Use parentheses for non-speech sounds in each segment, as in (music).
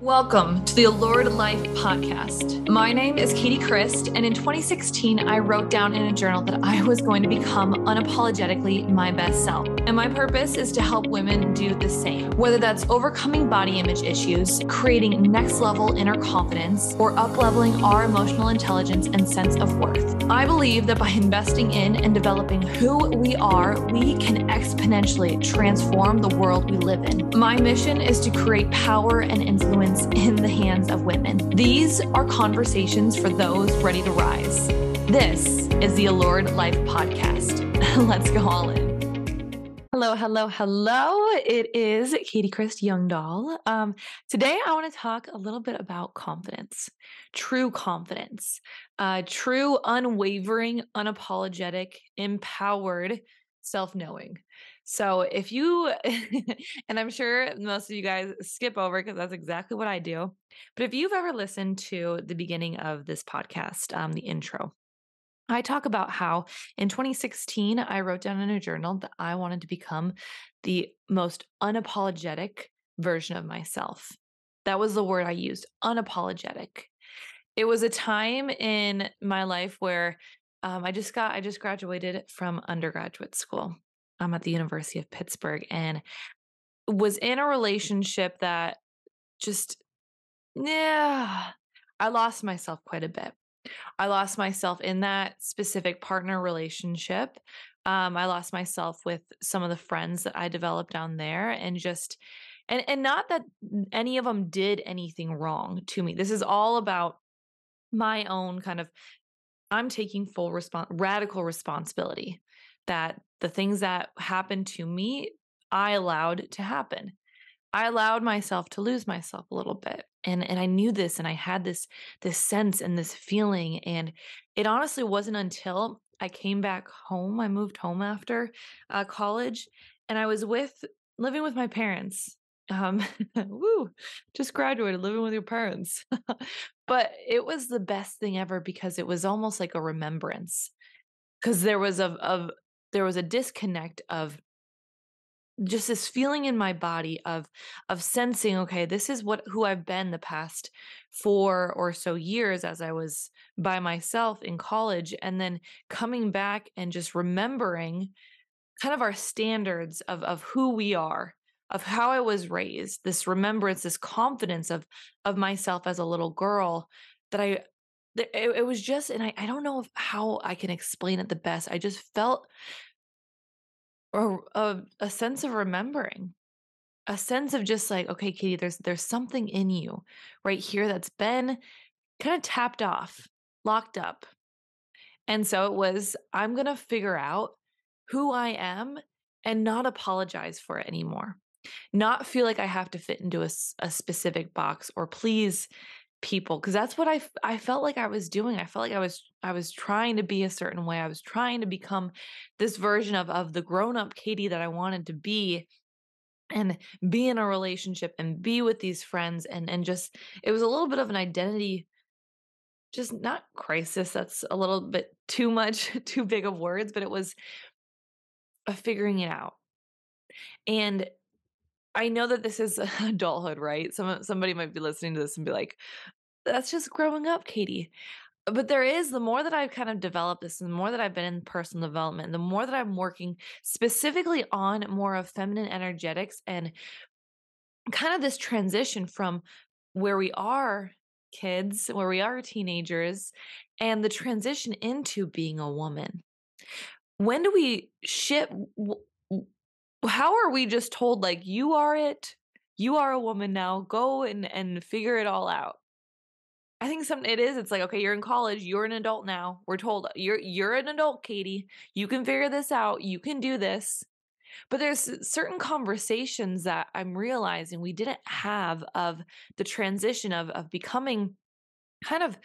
Welcome to the Allured Life podcast. My name is Katy Chryst, and in 2016, I wrote down in a journal that I was going to become unapologetically my best self. And my purpose is to help women do the same, whether that's overcoming body image issues, creating next level inner confidence, or upleveling our emotional intelligence and sense of worth. I believe that by investing in and developing who we are, we can exponentially transform the world we live in. My mission is to create power and influence in the hands of women. These are conversations for those ready to rise. This is the Allured Life Podcast. (laughs) Let's go all in. Hello, hello, hello. It is Katy Chryst Youngdahl. Um, today, I want to talk a little bit about confidence, true confidence, uh, true, unwavering, unapologetic, empowered self knowing. So if you, (laughs) and I'm sure most of you guys skip over because that's exactly what I do. But if you've ever listened to the beginning of this podcast, um, the intro, I talk about how in 2016, I wrote down in a journal that I wanted to become the most unapologetic version of myself. That was the word I used unapologetic. It was a time in my life where um, I just got, I just graduated from undergraduate school. I'm at the University of Pittsburgh and was in a relationship that just, yeah, I lost myself quite a bit. I lost myself in that specific partner relationship. Um, I lost myself with some of the friends that I developed down there and just, and, and not that any of them did anything wrong to me. This is all about my own kind of I'm taking full respons radical responsibility that the things that happened to me, I allowed to happen. I allowed myself to lose myself a little bit. And and I knew this and I had this this sense and this feeling and it honestly wasn't until I came back home, I moved home after uh, college and I was with living with my parents. Um (laughs) woo, just graduated living with your parents. (laughs) but it was the best thing ever because it was almost like a remembrance. Cuz there was a of there was a disconnect of just this feeling in my body of of sensing okay this is what who I've been the past 4 or so years as I was by myself in college and then coming back and just remembering kind of our standards of of who we are of how I was raised this remembrance this confidence of of myself as a little girl that I it, it was just and I, I don't know how I can explain it the best I just felt a, a, a sense of remembering a sense of just like okay katy there's there's something in you right here that's been kind of tapped off locked up. And so it was i'm going to figure out who i am and not apologize for it anymore. Not feel like i have to fit into a, a specific box or please people because that's what I I felt like I was doing. I felt like I was I was trying to be a certain way. I was trying to become this version of of the grown-up Katy that I wanted to be and be in a relationship and be with these friends and and just it was a little bit of an identity just not crisis that's a little bit too much (laughs) too big of words but it was a figuring it out and I know that this is (laughs) adulthood, right? Some somebody might be listening to this and be like, "That's just growing up, Katy." But there is the more that I've kind of developed this, and the more that I've been in personal development, the more that I'm working specifically on more of feminine energetics and kind of this transition from where we are kids, where we are teenagers, and the transition into being a woman. When do we shift? How are we just told like you are it you are a woman now go and and figure it all out? I think some it is it's like okay you're in college you're an adult now we're told you're you're an adult katy you can figure this out you can do this. But there's certain conversations that i'm realizing we didn't have of the transition of of becoming kind of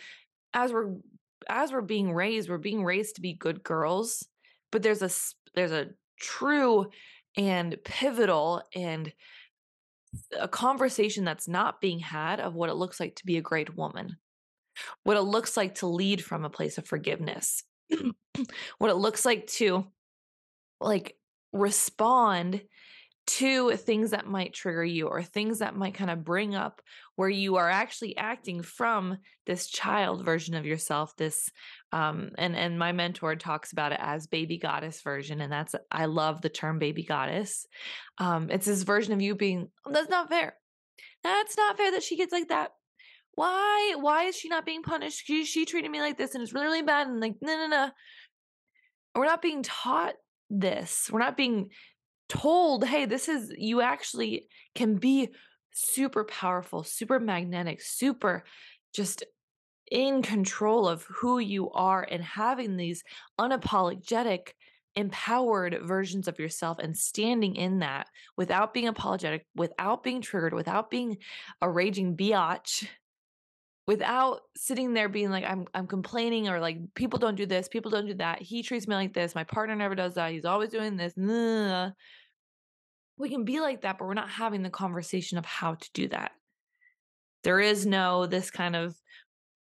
as we're as we're being raised we're being raised to be good girls but there's a there's a true and pivotal and a conversation that's not being had of what it looks like to be a great woman, what it looks like to lead from a place of forgiveness, (clears throat) what it looks like to like respond to things that might trigger you or things that might kind of bring up where you are actually acting from this child version of yourself this um and and my mentor talks about it as baby goddess version and that's i love the term baby goddess. Um it's this version of you being that's not fair. That's not fair that she gets like that. Why why is she not being punished? She, she treated me like this and it's really, really bad and like no no no. We're not being taught this. We're not being told, hey, this is, you actually can be super powerful, super magnetic, super just in control of who you are and having these unapologetic, empowered versions of yourself and standing in that without being apologetic, without being triggered, without being a raging biatch, without sitting there being like I'm I'm complaining or like people don't do this, people don't do that. He treats me like this. My partner never does that. He's always doing this. We can be like that, but we're not having the conversation of how to do that. There is no this kind of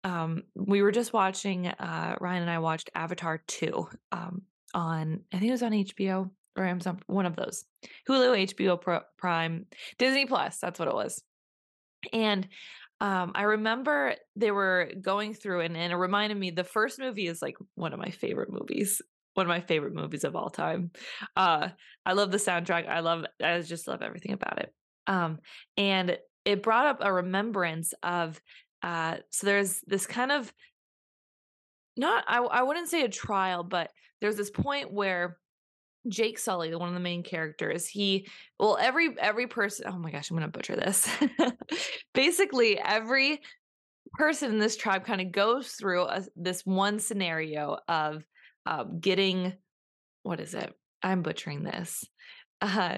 um we were just watching uh Ryan and I watched Avatar 2 um on I think it was on HBO or Amazon one of those. Hulu, HBO Prime, Disney Plus, that's what it was. And um, I remember they were going through and, and it reminded me the first movie is like one of my favorite movies one of my favorite movies of all time. Uh, I love the soundtrack. I love, I just love everything about it. Um, and it brought up a remembrance of, uh, so there's this kind of, not, I, I wouldn't say a trial, but there's this point where Jake Sully, the one of the main characters, he well every every person oh my gosh, I'm going to butcher this. (laughs) Basically, every person in this tribe kind of goes through a, this one scenario of um, getting what is it? I'm butchering this. (laughs) Uh,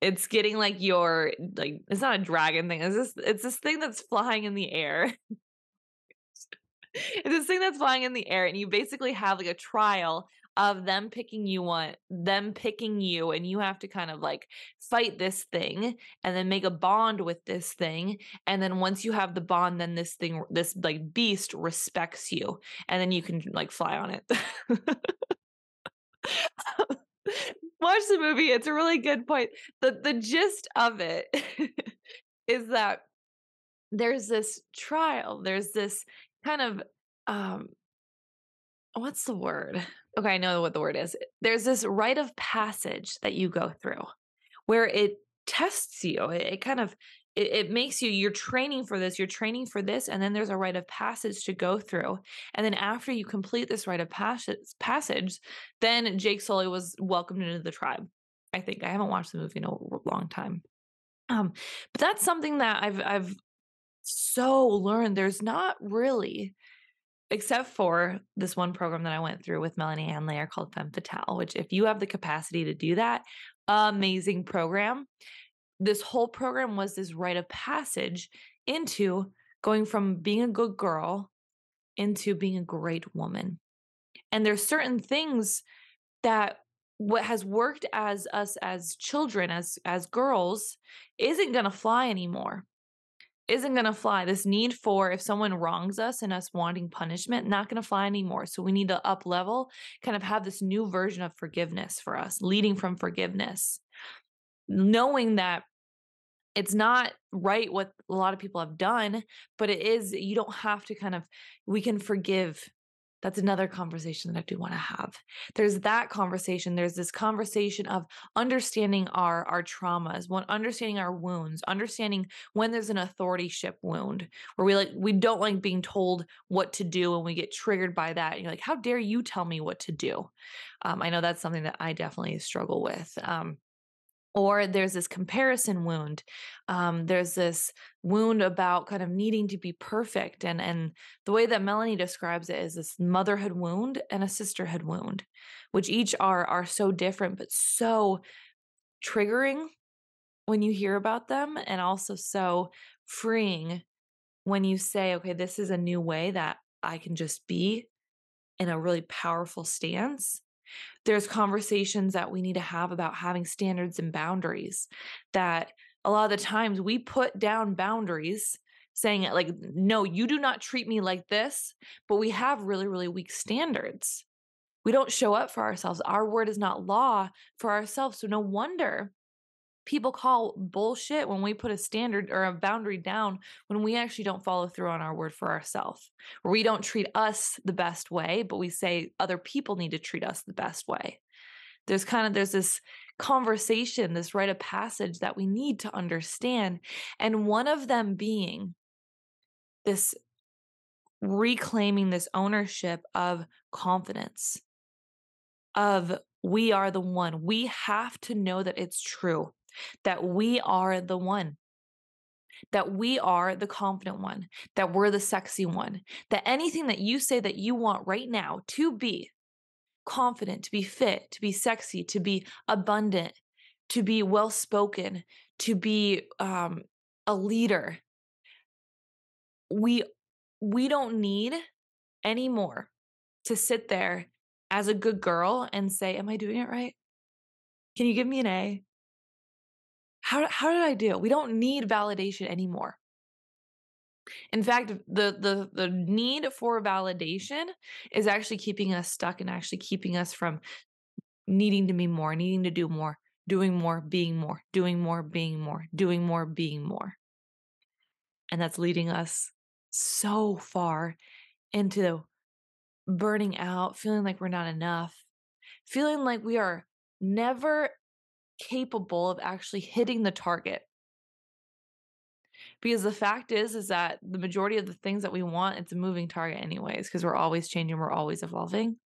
it's getting like your like it's not a dragon thing. It's this it's this thing that's flying in the air. (laughs) it's this thing that's flying in the air, and you basically have like a trial of them picking you one them picking you and you have to kind of like fight this thing and then make a bond with this thing and then once you have the bond then this thing this like beast respects you and then you can like fly on it. (laughs) Watch the movie it's a really good point. The the gist of it (laughs) is that there's this trial there's this kind of um what's the word okay, I know what the word is. There's this rite of passage that you go through where it tests you. It, it kind of it, it, makes you you're training for this, you're training for this, and then there's a rite of passage to go through. And then after you complete this rite of passage, passage, then Jake Sully was welcomed into the tribe. I think I haven't watched the movie in a long time. Um, but that's something that I've I've so learned. There's not really except for this one program that I went through with Melanie Ann Layer called Femme Fatale, which if you have the capacity to do that, amazing program. This whole program was this rite of passage into going from being a good girl into being a great woman. And there's certain things that what has worked as us as children as as girls isn't going to fly anymore isn't going to fly. This need for if someone wrongs us and us wanting punishment, not going to fly anymore. So we need to up level, kind of have this new version of forgiveness for us, leading from forgiveness, knowing that it's not right what a lot of people have done, but it is, you don't have to kind of, we can forgive that's another conversation that I do want to have. There's that conversation. There's this conversation of understanding our our traumas, one understanding our wounds, understanding when there's an authorityship wound where we like we don't like being told what to do and we get triggered by that. And you're like, how dare you tell me what to do? Um, I know that's something that I definitely struggle with. Um, or there's this comparison wound um, there's this wound about kind of needing to be perfect and and the way that melanie describes it is this motherhood wound and a sisterhood wound which each are are so different but so triggering when you hear about them and also so freeing when you say okay this is a new way that i can just be in a really powerful stance there's conversations that we need to have about having standards and boundaries that a lot of the times we put down boundaries saying like no you do not treat me like this but we have really really weak standards. We don't show up for ourselves. Our word is not law for ourselves. So no wonder people call bullshit when we put a standard or a boundary down when we actually don't follow through on our word for ourselves where we don't treat us the best way but we say other people need to treat us the best way. There's kind of there's this conversation this rite of passage that we need to understand and one of them being this reclaiming this ownership of confidence of we are the one. We have to know that it's true that we are the one, that we are the confident one, that we're the sexy one, that anything that you say that you want right now to be confident, to be fit, to be sexy, to be abundant, to be well spoken, to be um, a leader, we we don't need anymore to sit there as a good girl and say, Am I doing it right? Can you give me an A? How how did I do? We don't need validation anymore. In fact, the the the need for validation is actually keeping us stuck and actually keeping us from needing to be more, needing to do more, doing more, being more, doing more, being more, doing more, being more. And that's leading us so far into burning out, feeling like we're not enough, feeling like we are never capable of actually hitting the target. Because the fact is is that the majority of the things that we want it's a moving target anyways because we're always changing we're always evolving.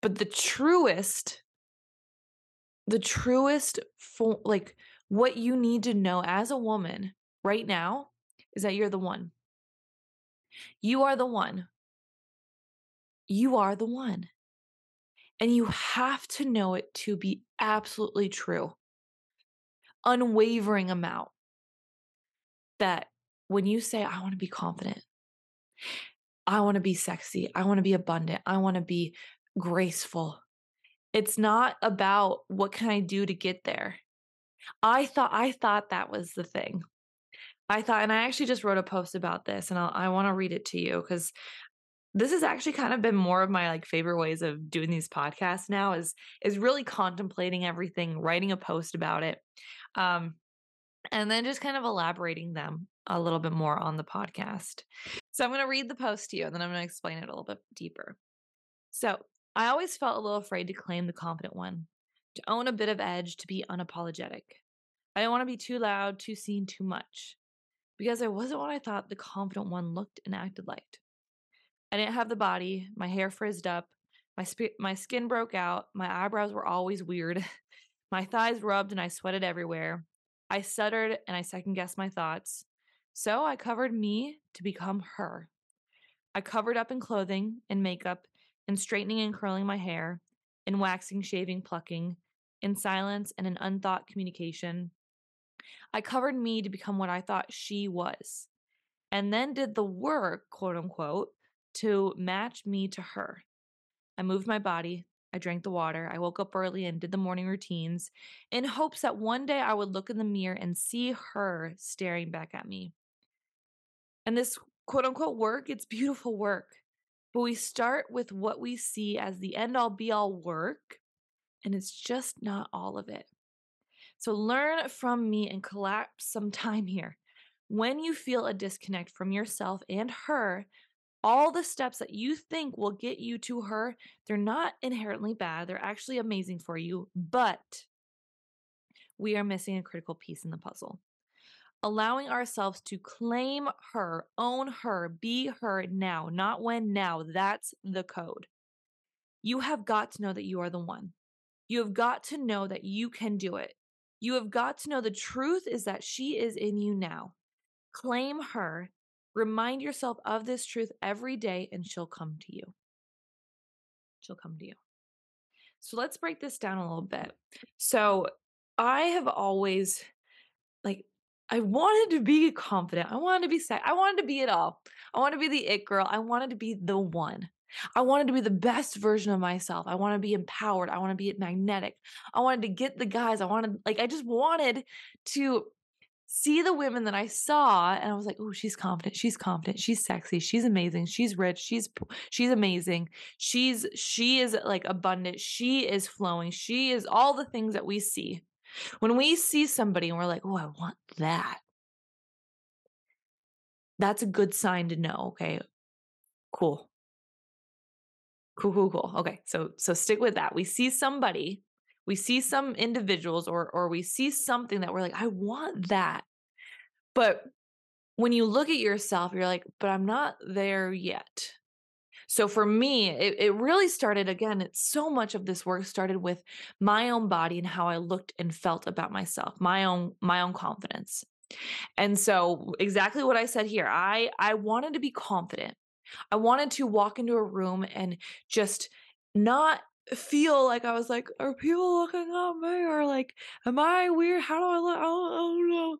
But the truest the truest fo- like what you need to know as a woman right now is that you're the one. You are the one. You are the one and you have to know it to be absolutely true. Unwavering amount that when you say, I want to be confident, I want to be sexy, I want to be abundant, I want to be graceful, it's not about what can I do to get there. I thought I thought that was the thing. I thought, and I actually just wrote a post about this, and I'll, i want to read it to you because this has actually kind of been more of my like favorite ways of doing these podcasts now is is really contemplating everything writing a post about it um and then just kind of elaborating them a little bit more on the podcast. So i'm going to read the post to you and then i'm going to explain it a little bit deeper. So i always felt a little afraid to claim the confident one to own a bit of edge to be unapologetic. I didn't want to be too loud too seen too much because i wasn't what i thought the confident one looked and acted like I didn't have the body. My hair frizzed up. My sp- my skin broke out. My eyebrows were always weird. (laughs) my thighs rubbed and I sweated everywhere. I stuttered and I second guessed my thoughts. So I covered me to become her. I covered up in clothing and makeup, in straightening and curling my hair, in waxing, shaving, plucking, in silence and in unthought communication. I covered me to become what I thought she was, and then did the work, quote unquote, to match me to her. I moved my body. I drank the water. I woke up early and did the morning routines in hopes that one day I would look in the mirror and see her staring back at me. And this quote unquote work, it's beautiful work. But we start with what we see as the end all be all work, and it's just not all of it. So learn from me and collapse some (laughs) time here. When you feel a disconnect from yourself and her, all the steps that you think will get you to her, they're not inherently bad. They're actually amazing for you, but we are missing a critical piece in the puzzle. Allowing ourselves to claim her, own her, be her now, not when now. That's the code. You have got to know that you are the one. You have got to know that you can do it. You have got to know the truth is that she is in you now. Claim her Remind yourself of this truth every day, and she'll come to you. She'll come to you. So let's break this down a little bit. So I have always, like, I wanted to be confident. I wanted to be set. I wanted to be it all. I wanted to be the it girl. I wanted to be the one. I wanted to be the best version of myself. I want to be empowered. I want to be magnetic. I wanted to get the guys. I wanted, like, I just wanted to see the women that I saw and I was like, "Oh, she's confident. She's confident. She's sexy. She's amazing. She's rich. She's she's amazing. She's she is like abundant. She is flowing. She is all the things that we see. When we see somebody and we're like, oh, I want that, that's a good sign to know. Okay, cool. Cool, cool, cool. Okay, so so stick with that. We see somebody, we see some individuals, or or we see something that we're like, I want that. But when you look at yourself, you're like, but I'm not there yet. So for me, it, it really started again, it's so much of this work started with my own body and how I looked and felt about myself, my own, my own confidence. And so exactly what I said here, I I wanted to be confident. I wanted to walk into a room and just not feel like I was like, are people looking at me? Or like, am I weird? How do I look? I don't, I don't know.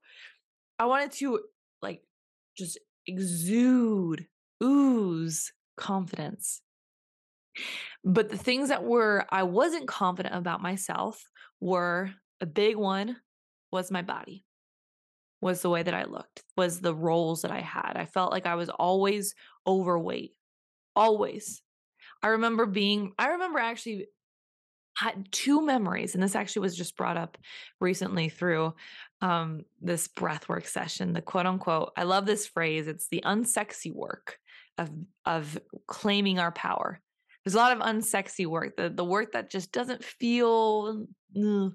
I wanted to like just exude, ooze confidence. But the things that were I wasn't confident about myself were a big one was my body. Was the way that I looked, was the roles that I had. I felt like I was always overweight. Always. I remember being I remember actually had two memories and this actually was just brought up recently through um, this breathwork session the quote unquote i love this phrase it's the unsexy work of of claiming our power there's a lot of unsexy work the, the work that just doesn't feel ugh.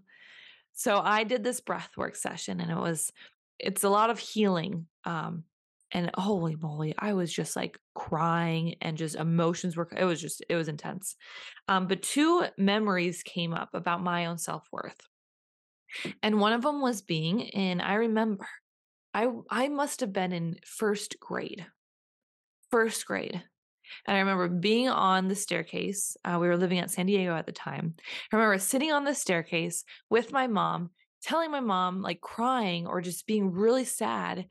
so i did this breathwork session and it was it's a lot of healing um, and holy moly i was just like crying and just emotions were it was just it was intense um, but two memories came up about my own self-worth and one of them was being in i remember i i must have been in first grade first grade and I remember being on the staircase. Uh, we were living at San Diego at the time. I remember sitting on the staircase with my mom, telling my mom, like crying or just being really sad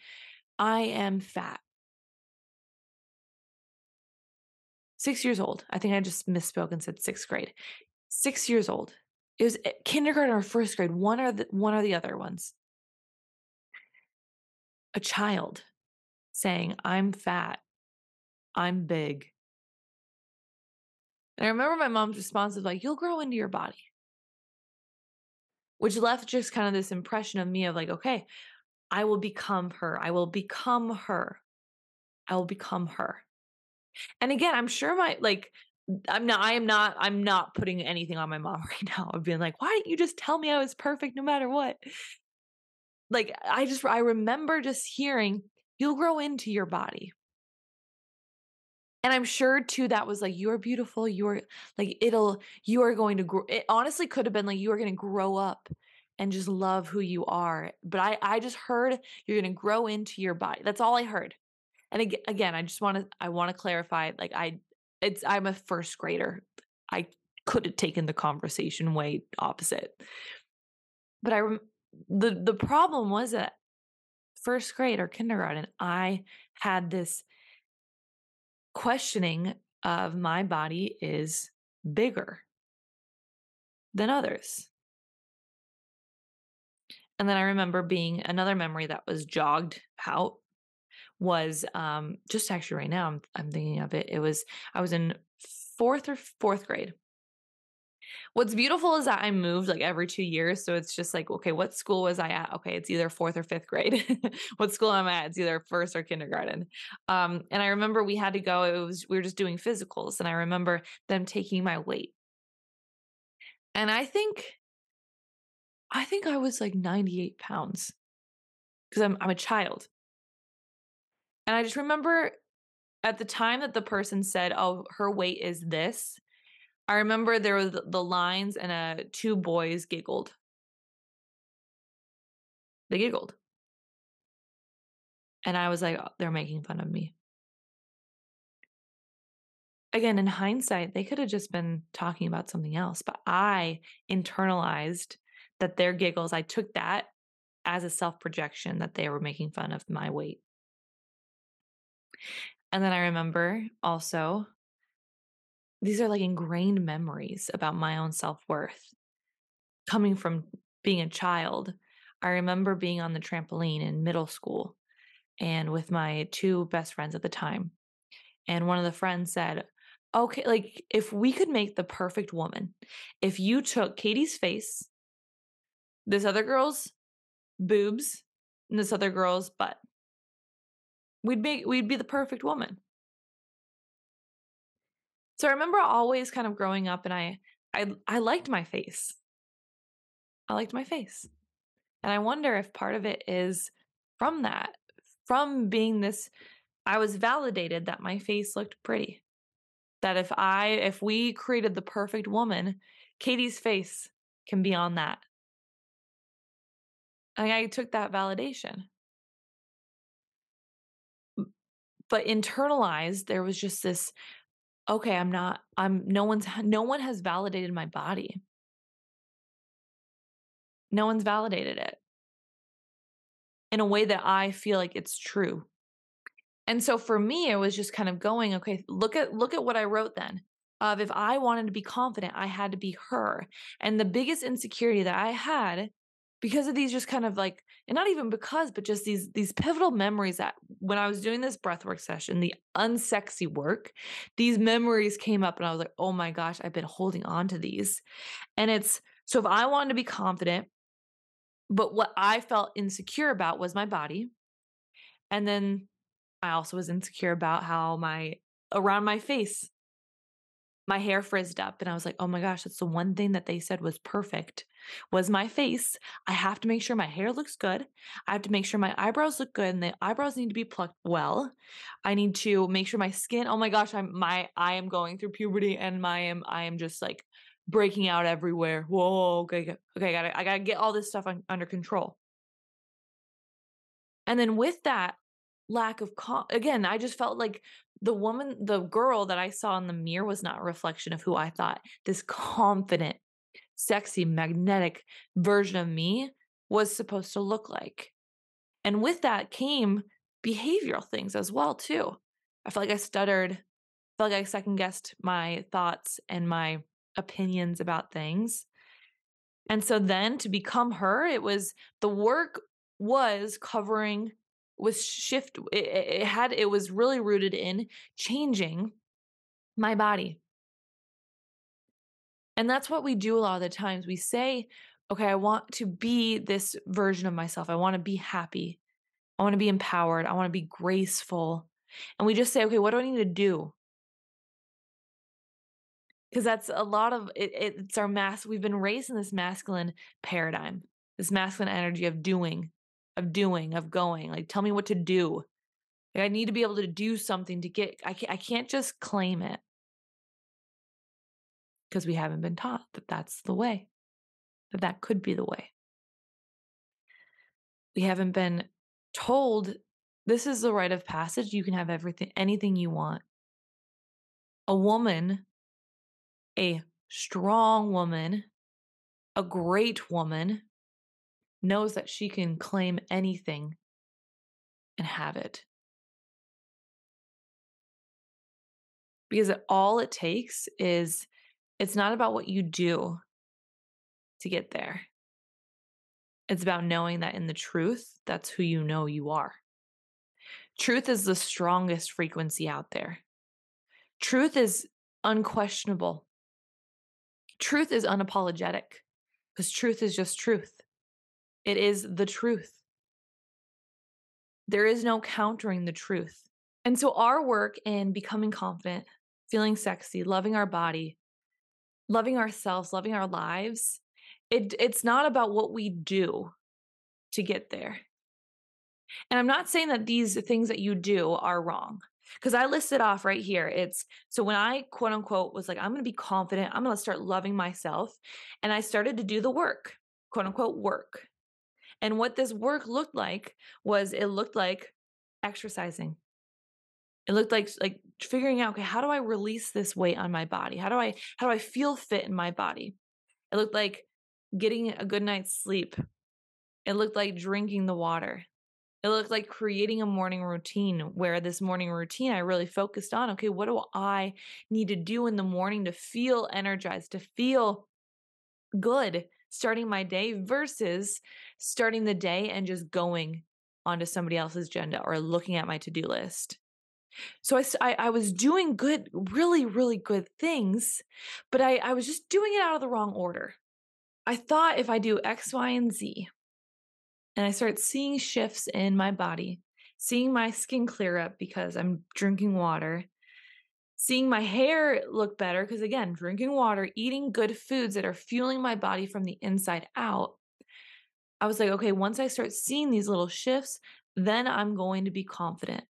I am fat. Six years old. I think I just misspoke and said sixth grade. Six years old. It was eh, kindergarten or first grade, one or the one or the other ones. A child saying, I'm fat. I'm big. And I remember my mom's response was like, You'll grow into your body. Which left just kind of this impression of me of like, okay, I will become her. I will become her. I will become her. And again, I'm sure my like I'm not I am not I'm not putting anything on my mom (laughs) right now of being like, why didn't you just tell me I was perfect no matter what? Like I just I remember just hearing you'll grow into your body. And I'm sure too that was like you're beautiful, you're like it'll you are going to grow it honestly could have been like you are going to grow up and just love who you are. But I I just heard you're going to grow into your body. That's all I heard. And again, I just want to I want to clarify like I it's I'm a first grader. I could have taken the conversation way opposite. But I the the problem was that first grade or kindergarten, I had this questioning of my body is bigger than others. And then I remember being another memory that was jogged out was um just actually right now I'm I'm thinking of it. It was I was in fourth or fourth grade. What's beautiful is that I moved like every two years. So it's just like, okay, what school was I at? Okay, it's either fourth or fifth grade. (laughs) what school am I at? It's either first or kindergarten. Um, and I remember we had to go, it was we were just doing physicals, and I remember them taking my weight. And I think I think I was like 98 pounds because I'm, I'm a child. And I just remember at the time that the person said, oh, her weight is this, I remember there were the lines and uh, two boys giggled. They giggled. And I was like, oh, they're making fun of me. Again, in hindsight, they could have just been talking about something else, but I internalized that their giggles, I took that as a self projection that they were making fun of my weight. And then I remember also, these are like ingrained memories about my own self worth coming from being a child. I remember being on the trampoline in middle school and with my two best friends at the time. And one of the friends said, Okay, like if we could make the perfect woman, if you took Katy's face this other girl's boobs and this other girl's butt. We'd be we'd be the perfect woman. So I remember always kind of growing up and I I I liked my face. I liked my face. And I wonder if part of it is from that, from being this I was validated that my face looked pretty. That if I if we created the perfect woman, Katy's face can be on that. I took that validation. But internalized, there was just this okay, I'm not, I'm, no one's, no one has validated my body. No one's validated it in a way that I feel like it's true. And so for me, it was just kind of going, okay, look at, look at what I wrote then of if I wanted to be confident, I had to be her. And the biggest insecurity that I had because of these just kind of like and not even because but just these these pivotal memories that when i was doing this breathwork session the unsexy work these memories came up and i was like oh my gosh i've been holding on to these. And it's so if i wanted to be confident but what i felt insecure about was my body and then i also was insecure about how my around my face my hair frizzed up and I was like, "Oh my gosh, that's the one thing that they said was perfect was my face. I have to make sure my hair looks good. I have to make sure my eyebrows look good and the eyebrows need to be plucked well. I need to make sure my skin, oh my gosh, I'm my I am going through puberty and my am I am just like breaking out everywhere. Whoa, okay, okay, I got to I got to get all this stuff under control. And then with that lack of con- again, I just felt like the woman, the girl that I saw in the mirror was not a reflection of who I thought this (laughs) confident, sexy, magnetic version of me was supposed to look like. And with that came behavioral things as well too. I felt like I stuttered, I felt like I second guessed my thoughts and my opinions about things. And so then to become her, it was the work was covering was shift it, it had it was really rooted in changing my body. And that's what we do a lot of the times. We say okay i want to be this version of myself. I want to be happy. I want to be empowered. I want to be graceful. And we just say okay what do i need to do? Because that's a lot of it, it's our mass we've been raised in this masculine paradigm this masculine energy of doing of doing, of going. Like, tell me what to do. Like, I need to be able to do something to get, I can't, I can't just claim it because we haven't been taught that that's the way, that that could be the way. We haven't been told this is the rite of passage. You can have everything, anything you want. A woman, a strong woman, a great woman, knows that she can claim anything and have it. Because all it takes is it's not about what you do to get there. It's about knowing that in the truth, that's who you know you are. Truth is the strongest frequency out there. Truth is unquestionable. Truth is unapologetic because truth is just truth. It is the truth. There is no countering the truth. And so, our work in becoming confident, feeling sexy, loving our body, loving ourselves, loving our lives, it, it's not about what we do to get there. And I'm not saying that these things that you do are wrong because I listed off right here. It's so when I quote unquote was like, I'm going to be confident, I'm going to start loving myself. And I started to do the work, quote unquote work. And what this work looked like was it looked like exercising. It looked like like figuring out, okay, how do I release this weight on my body? How do I how do I feel fit in my body? It looked like getting a good night's sleep. It looked like drinking the water. It looked like creating a morning routine where this morning routine I really focused on, okay, what do I need to do in the morning to feel energized, to feel good starting my day versus starting the day and just going onto somebody else's agenda or looking at my to do list. So I, I, was doing good, really, really good things, but I, I was just doing it out of the wrong order. I thought if I do X, Y, and Z, and I start seeing shifts in my body, seeing my skin clear up because I'm drinking water, seeing my hair look better because, again, drinking water, eating good foods that are fueling my body from the inside out. I was like, okay, once I start seeing these little shifts, then I'm going to be confident.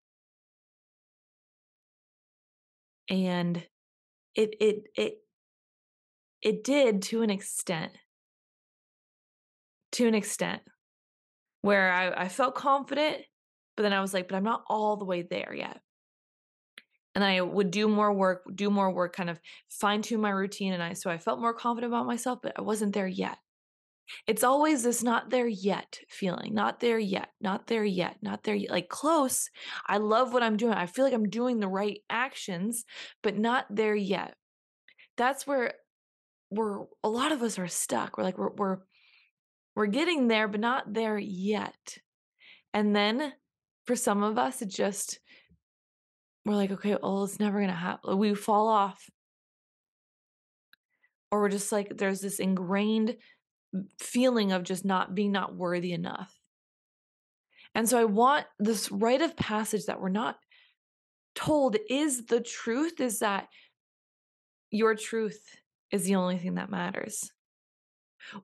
And it it it it did to an extent. To an extent where I, I felt confident, but then I was like, but I'm not all the way there yet. And I would do more work, do more work, kind of fine tune my routine. And I, so I felt more confident about myself, but I wasn't there yet. It's always this not there yet feeling, not there yet, not there yet, not there yet, like close. I love what I'm doing. I feel like I'm doing the right actions, but not there yet. That's where we're a lot of us are stuck. We're like we're we're we're getting there, but not there yet. And then for some of us, it just we're like, okay, well, it's never gonna happen. We fall off. Or we're just like, there's this ingrained feeling of just not being not worthy enough. And so I want this rite of passage that we're not told is the truth is that your truth is the only thing that matters.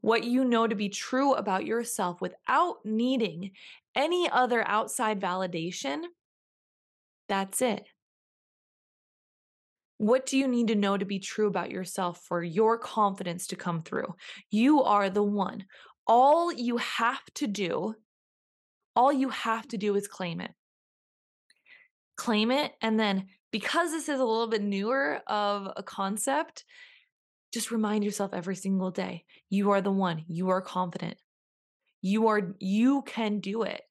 What you know to be true about yourself without needing any other outside validation, that's it. What do you need to know to be true about yourself for your confidence to come through? You are the one. All you have to do, all you have to do is claim it. Claim it. And then, because this is a little bit newer of a concept, just remind yourself every single day you are the one. You are confident. You are, you can do it.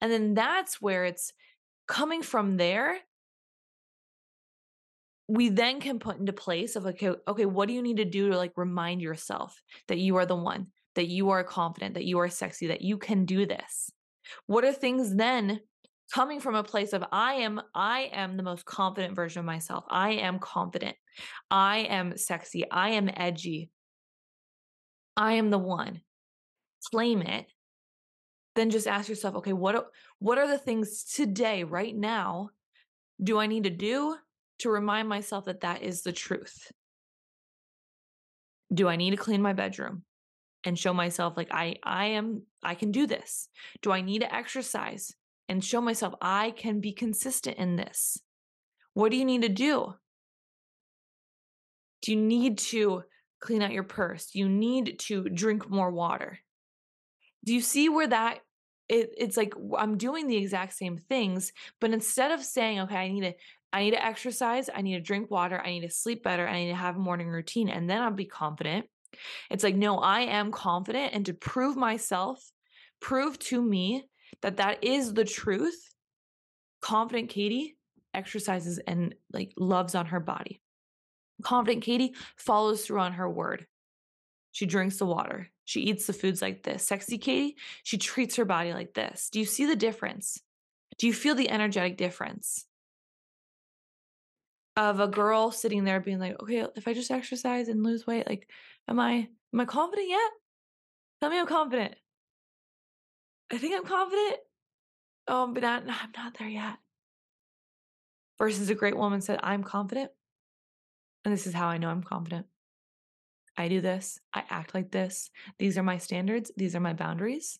And then that's where it's coming from there we then can put into place of okay, okay what do you need to do to like remind yourself that you are the one that you are confident that you are sexy that you can do this? What are things then coming from a place of i am i am the most confident version of myself. I am confident. I am sexy. I am edgy. I am the one. Claim it then just ask yourself okay what what are the things today right now do i need to do to remind myself that that is the truth. Do I need to clean my bedroom and show myself like I I am I can do this? Do I need to exercise and show myself I can be consistent in this? What do you need to do? Do you need to clean out your purse? Do you need to drink more water? Do you see where that it, it's like I'm doing the exact same things, but instead of saying, okay, I need to I need to exercise, I need to drink water, I need to sleep better, I need to have a morning routine, and then I'll be confident. It's like, no, I am confident. And to prove myself, prove to me that that is the truth, confident Katy exercises and like loves on her body. Confident Katy follows through on her word. She drinks the water. She eats the foods like this. Sexy Katy, she treats her body like this. Do you see the difference? Do you feel the energetic difference? of a girl sitting there being like, okay, if I just exercise and lose weight, like, am I am I confident yet? Tell me I'm confident. I think I'm confident. Oh, but not, no, I'm not there yet. Versus a great woman said, I'm confident. And this is how I know I'm confident. I do this. I act like this. These are my standards. These are my boundaries.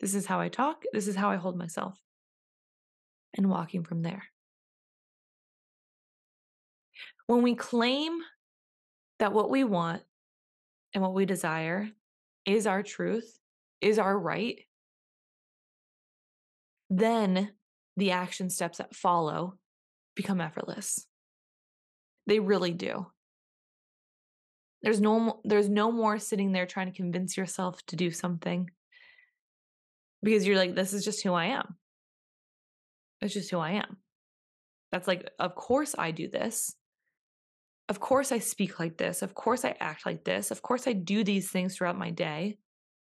This is how I talk. This is how I hold myself. And walking from there. When we claim that what we want and what we desire is our truth, is our right, then the action steps that follow become effortless. They really do. There's no there's no more sitting there trying to convince yourself to do something because you're like this is just who I am. It's just who I am. That's like of course I do this. Of course I speak like this. Of course I act like this. Of course I do these things throughout my day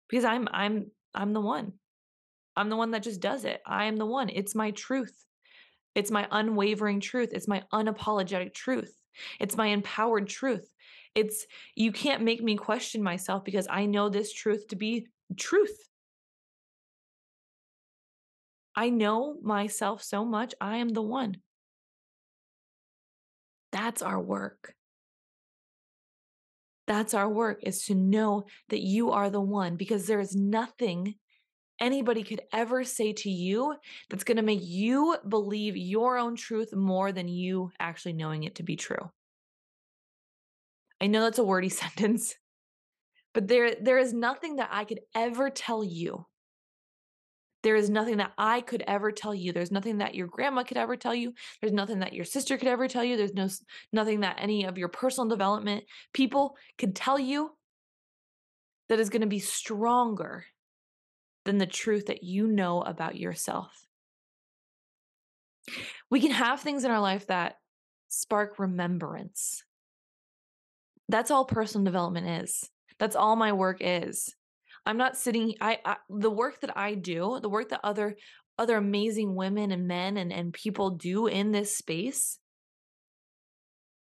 because I'm I'm I'm the one. I'm the one that just does it. I am the one. It's my truth. It's my unwavering truth. It's my unapologetic truth. It's my empowered truth. It's you can't make me question myself because I know this truth to be truth. I know myself so much. I am the one. That's our work. That's our work is to know that you are the one because there is nothing anybody could ever say to you that's going to make you believe your own truth more than you actually knowing it to be true. I know that's a wordy (laughs) sentence, but there there is nothing that I could ever tell you. There is nothing that I could ever tell you. There's nothing that your grandma could ever tell you. There's nothing that your sister could ever tell you. There's no nothing that any of your personal development people could tell you that is going to be stronger than the truth that you know about yourself. We can have things in our life that spark remembrance. That's all personal development is. That's all my work is. I'm not sitting I, I the work that I do, the work that other other amazing women and men and, and people do in this space,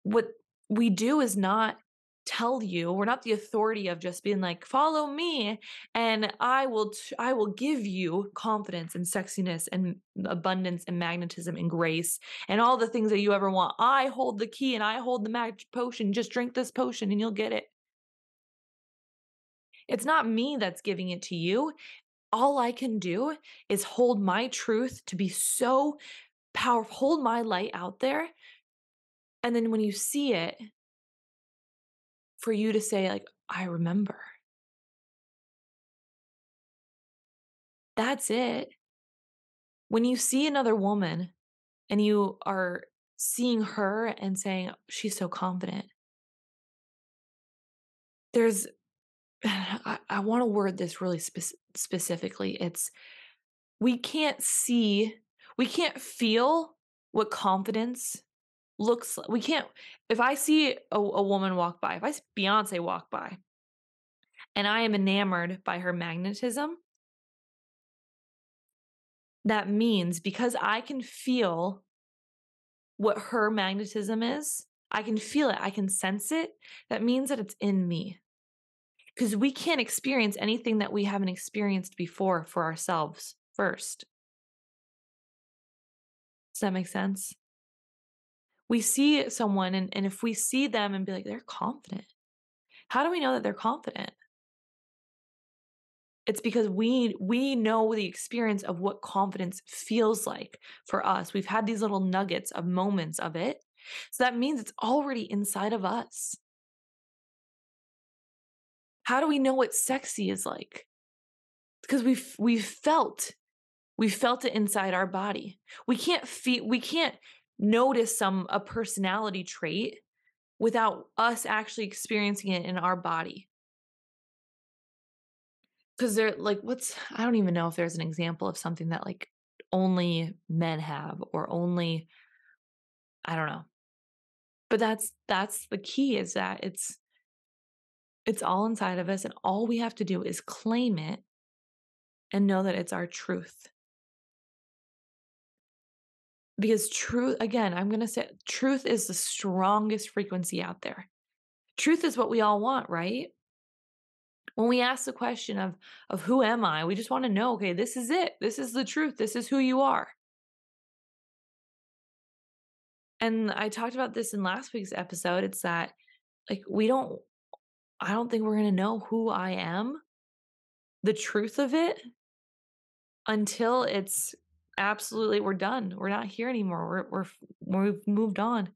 what we do is not tell you we're not the authority of just being like follow me and i will t- I will give you confidence and sexiness and abundance and magnetism and grace and all the things that you ever want. I hold the key and i hold the magic potion. Just drink this potion and you'll get it. It's not me that's giving it to you. All i can do is hold my truth to be so powerful hold my light out there and then when you see it for you to say, like, I remember. That's it. When you see another woman and you are seeing her and saying, she's so confident, there's, (sighs) I, I want to word this really spe- specifically. It's, we can't see, we can't feel what confidence looks we can't if i see a, a woman walk by if i see Beyoncé walk by and i am enamored by her magnetism that means because i can feel what her magnetism is i can feel it i can sense it that means that it's in me. Because we can't experience anything that we haven't experienced before for ourselves first. Does that make sense we see someone and, and if we see them and be like, they're confident. How do we know that they're confident? It's because we we know the experience of what confidence feels like for us. We've had these little nuggets of moments of it. So that means it's already inside of us. How do we know what sexy is like? Because we've we've felt we felt it inside our body. We can't feel we can't notice some a personality trait without us actually experiencing it in our body. Because they're like what's i don't even know if there's an example of something that like only men have or only i don't know. But that's that's the key is that it's it's all inside of us and all we have to do is claim it and know that it's our truth because truth again i'm going to say truth is the strongest frequency out there. Truth is what we all want right? When we ask the question of of who am i we just want to know okay this is it. This is the truth. This is who you are. And i talked about this in last week's episode it's that like we don't i don't think we're going to know who i am the truth of it until it's absolutely we're done. We're not here anymore. We're we're we've moved on.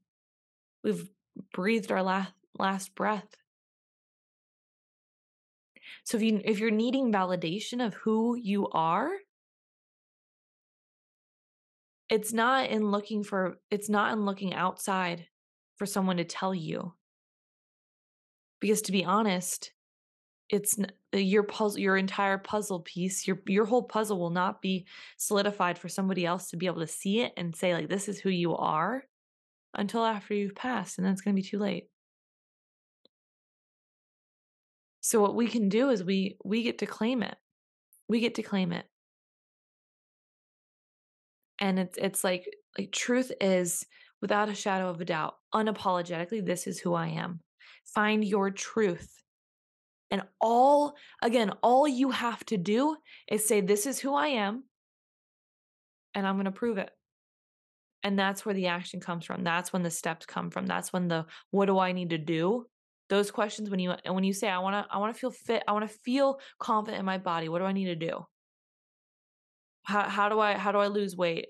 We've breathed our last last breath. So if you if you're needing validation of who you are, it's not in looking for it's not in looking outside for someone to tell you. Because to be honest, it's uh, your puzzle your entire puzzle piece your your whole puzzle will not be solidified for somebody else to be able to see it and say like this is who you are until after you've passed and then it's going to be too late so what we can do is we we get to claim it we get to claim it and it's it's like like truth is without a shadow of a doubt, unapologetically, this is who I am. Find your truth. And all, again, all you have to do is say, This is who I am, and I'm going to prove it. And that's where the action comes from. That's when the steps come from. That's when the what do I need to do? Those questions when you when you say I want to I want to feel fit, I want to feel confident in my body. What do I need to do? How how do I how do I lose weight?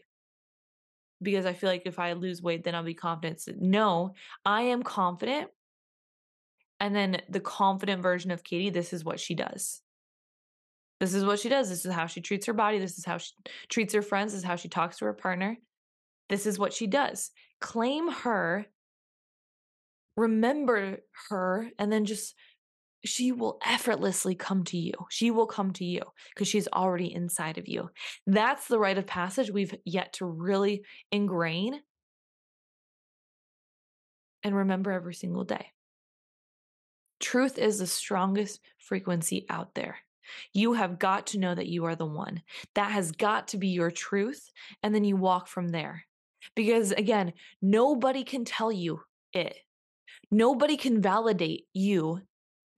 Because I feel like if I lose weight then I'll be confident. No, I am confident. And then the confident version of Katy, this is what she does. This is what she does. This is how she treats her body. This is how she treats her friends. This is how she talks to her partner. This is what she does. Claim her, remember her, and then just she will effortlessly come to you. She will come to you because she's already inside of you. That's the rite of passage we've yet to really ingrain and remember every single day. Truth is the strongest frequency out there. You have got to know that you are the one. That has got to be your truth. And then you walk from there. Because again, nobody can tell you it. Nobody can validate you.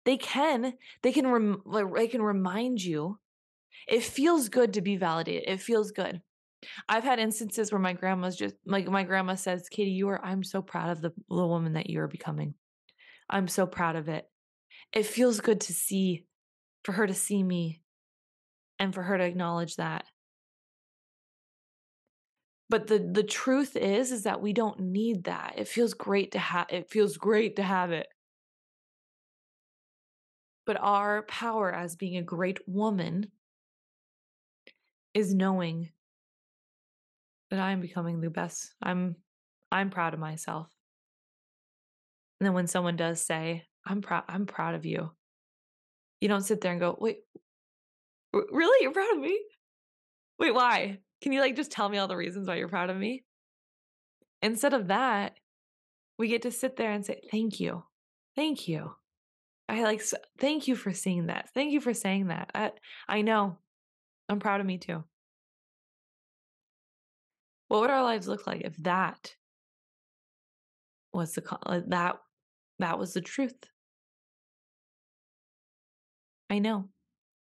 They can. They can rem- they can remind you. It feels good to be validated. It feels good. I've had instances where my grandma's just like my grandma says, "Katy, you are I'm so proud of the, the woman that you are becoming. I'm so proud of it." It feels good to see for her to see me and for her to acknowledge that. But the the truth is is that we don't need that. It feels great to have it feels great to have it. But our power as being a great woman is knowing that I'm becoming the best. I'm I'm proud of myself. And then when someone does say, "I'm proud I'm proud of you." You don't sit there and go, "Wait, really? You're proud of me?" Wait, why? Can you like just tell me all the reasons why you're proud of me? Instead of that, we get to sit there and say, Thank you. Thank you. I like, thank you for seeing that. Thank you for saying that. I, I know. I'm proud of me too. What would our lives look like if that was the that that was the truth? I know.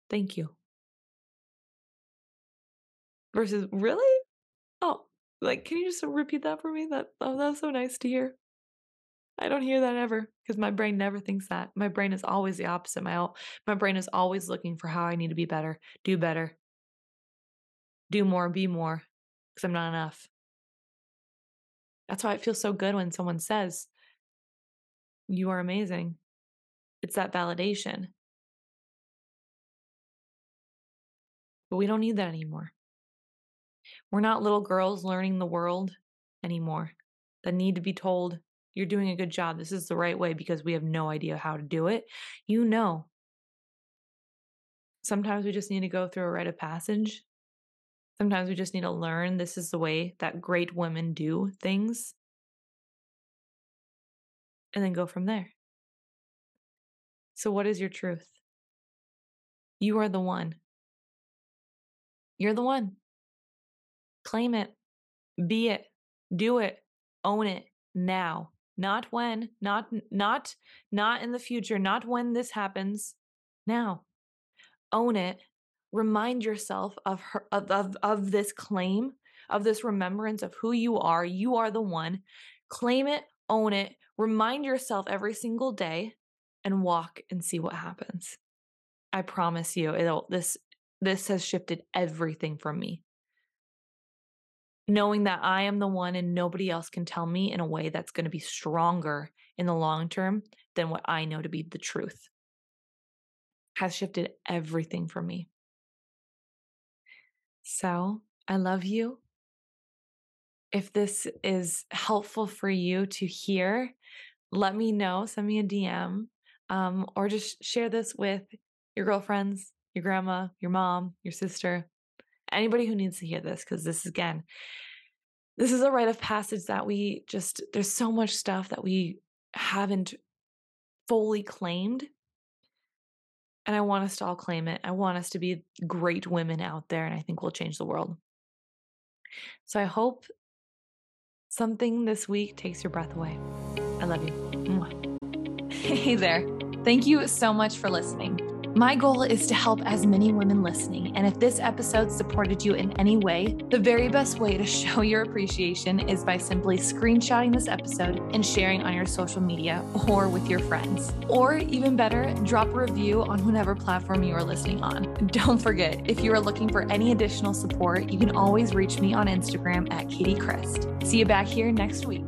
Thank you versus really? Oh, like can you just repeat that for me? That oh, that's so nice to hear. I don't hear that ever because my brain never thinks that. My brain is always the opposite. My my brain is always looking for how I need to be better, do better, do more, be more because I'm not enough. That's why it feels so good when someone says, You are amazing. It's that validation. But we don't need that anymore. We're not little girls learning the world anymore that need to be told, you're doing a good job. This is the right way because we have no idea how to do it. You know. Sometimes we just need to go through a rite of passage. Sometimes we just need to learn this is the way that great women do things. And then go from there. So, what is your truth? You are the one. You're the one. Claim it, be it, do it, own it now. Not when, not not not in the future, not when this happens. Now. Own it. Remind yourself of her of, of, of this claim, of this remembrance of who you are. You are the one. Claim it, own it, remind yourself every single day and walk and see what happens. I promise you, it'll this this has shifted everything from me knowing that I am the one and nobody else can tell me in a way that's going to be stronger in the long term than what I know to be the truth has shifted everything for me. So I love you. If this is helpful for you to hear, let me know. Send me a DM um, or just share this with your girlfriends, your grandma, your mom, your sister, anybody who needs to hear this, because this again, this is a rite of passage that we just, there's so much stuff that we haven't fully claimed. And I want us to all claim it. I want us to be great women out there, and I think we'll change the world. So I hope something this week takes your breath away. I love you. (laughs) Hey there. Thank you so much for listening. My goal is to help as many women listening. And if this episode supported you in any way, the very best way to (laughs) show your appreciation is by simply screenshotting this episode and sharing on your social media or with your friends. Or even better, drop a review on whatever platform you are listening on. Don't forget, if you are looking for any additional support, you can always reach me on Instagram at Katy Chryst. See you back here next week.